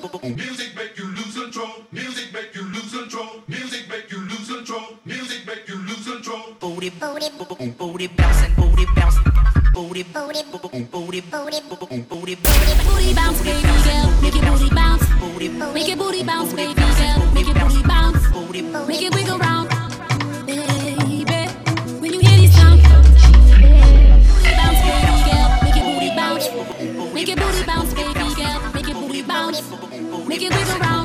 Music make you lose control. Music make you lose control. Music make you lose control. Music make you lose control. Booty, booty, booty, booty bouncing, booty bouncing. Booty, booty, booty, booty, booty, booty, Booty bounce, baby girl, Make it wiggle